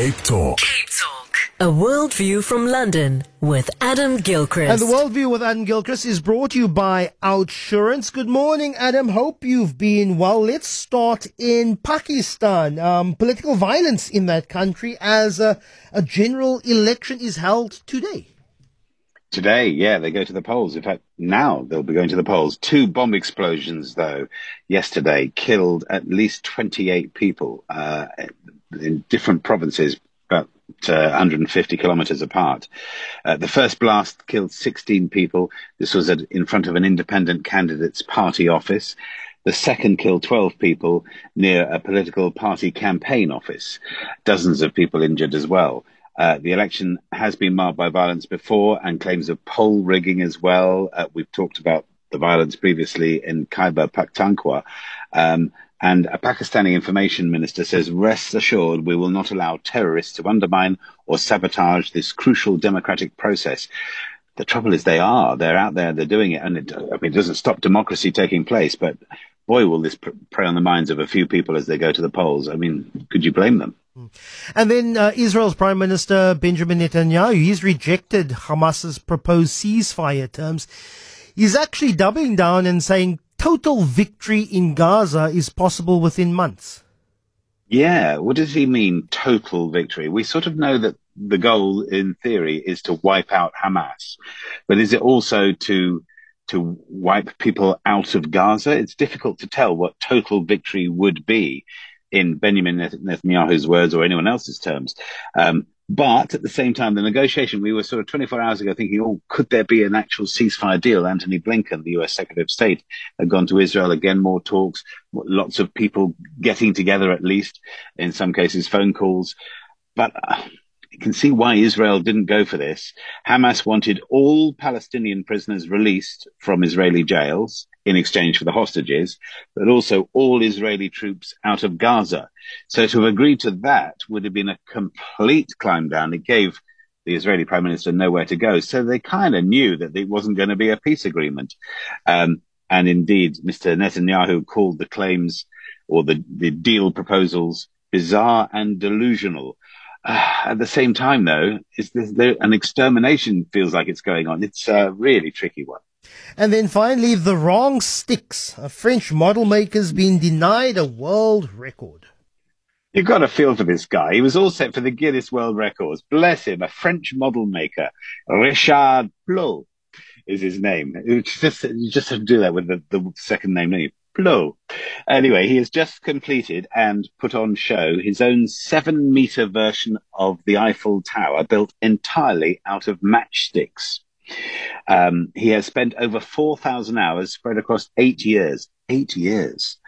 Cape Talk. Cape Talk. A worldview from London with Adam Gilchrist. And the Worldview with Adam Gilchrist is brought to you by Outsurance. Good morning, Adam. Hope you've been well. Let's start in Pakistan. Um, political violence in that country as a, a general election is held today. Today, yeah, they go to the polls. In fact, now they'll be going to the polls. Two bomb explosions, though, yesterday killed at least 28 people uh, in different provinces, about uh, 150 kilometers apart. Uh, the first blast killed 16 people. This was at, in front of an independent candidate's party office. The second killed 12 people near a political party campaign office. Dozens of people injured as well. Uh, the election has been marred by violence before and claims of poll rigging as well. Uh, we've talked about the violence previously in Khyber Pakhtunkhwa. Um, and a Pakistani information minister says, rest assured, we will not allow terrorists to undermine or sabotage this crucial democratic process. The trouble is they are, they're out there, they're doing it. And it, I mean, it doesn't stop democracy taking place, but boy, will this prey on the minds of a few people as they go to the polls. I mean, could you blame them? And then uh, Israel's Prime Minister Benjamin Netanyahu, he's rejected Hamas's proposed ceasefire terms. He's actually doubling down and saying total victory in Gaza is possible within months. Yeah, what does he mean, total victory? We sort of know that the goal, in theory, is to wipe out Hamas, but is it also to to wipe people out of Gaza? It's difficult to tell what total victory would be in Benjamin Netanyahu's words or anyone else's terms. Um, but at the same time, the negotiation, we were sort of 24 hours ago thinking, oh, could there be an actual ceasefire deal? Antony Blinken, the US Secretary of State, had gone to Israel again, more talks, lots of people getting together at least, in some cases, phone calls. But uh, can see why Israel didn't go for this. Hamas wanted all Palestinian prisoners released from Israeli jails in exchange for the hostages, but also all Israeli troops out of Gaza. So to have agreed to that would have been a complete climb down. It gave the Israeli prime minister nowhere to go. So they kind of knew that it wasn't going to be a peace agreement. Um, and indeed, Mr. Netanyahu called the claims or the, the deal proposals bizarre and delusional. Uh, at the same time, though, is there, an extermination feels like it's going on. It's a really tricky one. And then finally, the wrong sticks. A French model maker's been denied a world record. You've got a feel for this guy. He was all set for the Guinness World Records. Bless him, a French model maker. Richard Plaud is his name. Just, you just have to do that with the, the second name, Plaud. Anyway, he has just completed and put on show his own seven meter version of the Eiffel Tower built entirely out of matchsticks. Um, he has spent over 4,000 hours spread across eight years, eight years,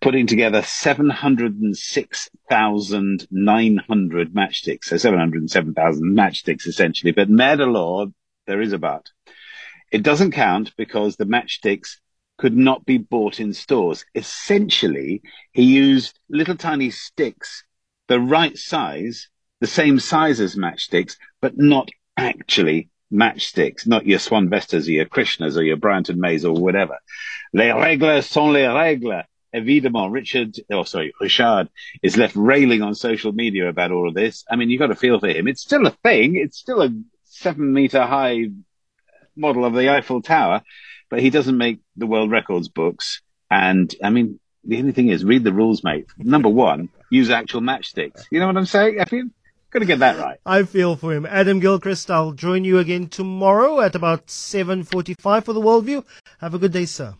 putting together 706,900 matchsticks. So 707,000 matchsticks essentially. But murder law, there is a but. It doesn't count because the matchsticks could not be bought in stores. Essentially, he used little tiny sticks, the right size, the same size as matchsticks, but not actually matchsticks, not your Swan Vestas or your Krishnas or your Bryant Mays or whatever. Les règles sont les règles. Évidemment, Richard, oh sorry, Richard is left railing on social media about all of this. I mean, you've got to feel for him. It's still a thing. It's still a seven meter high model of the Eiffel Tower, but he doesn't make the world records books. And I mean, the only thing is read the rules, mate. Number one, use actual matchsticks. You know what I'm saying, Effian? Got to get that right. I feel for him. Adam Gilchrist, I'll join you again tomorrow at about 7.45 for the Worldview. Have a good day, sir.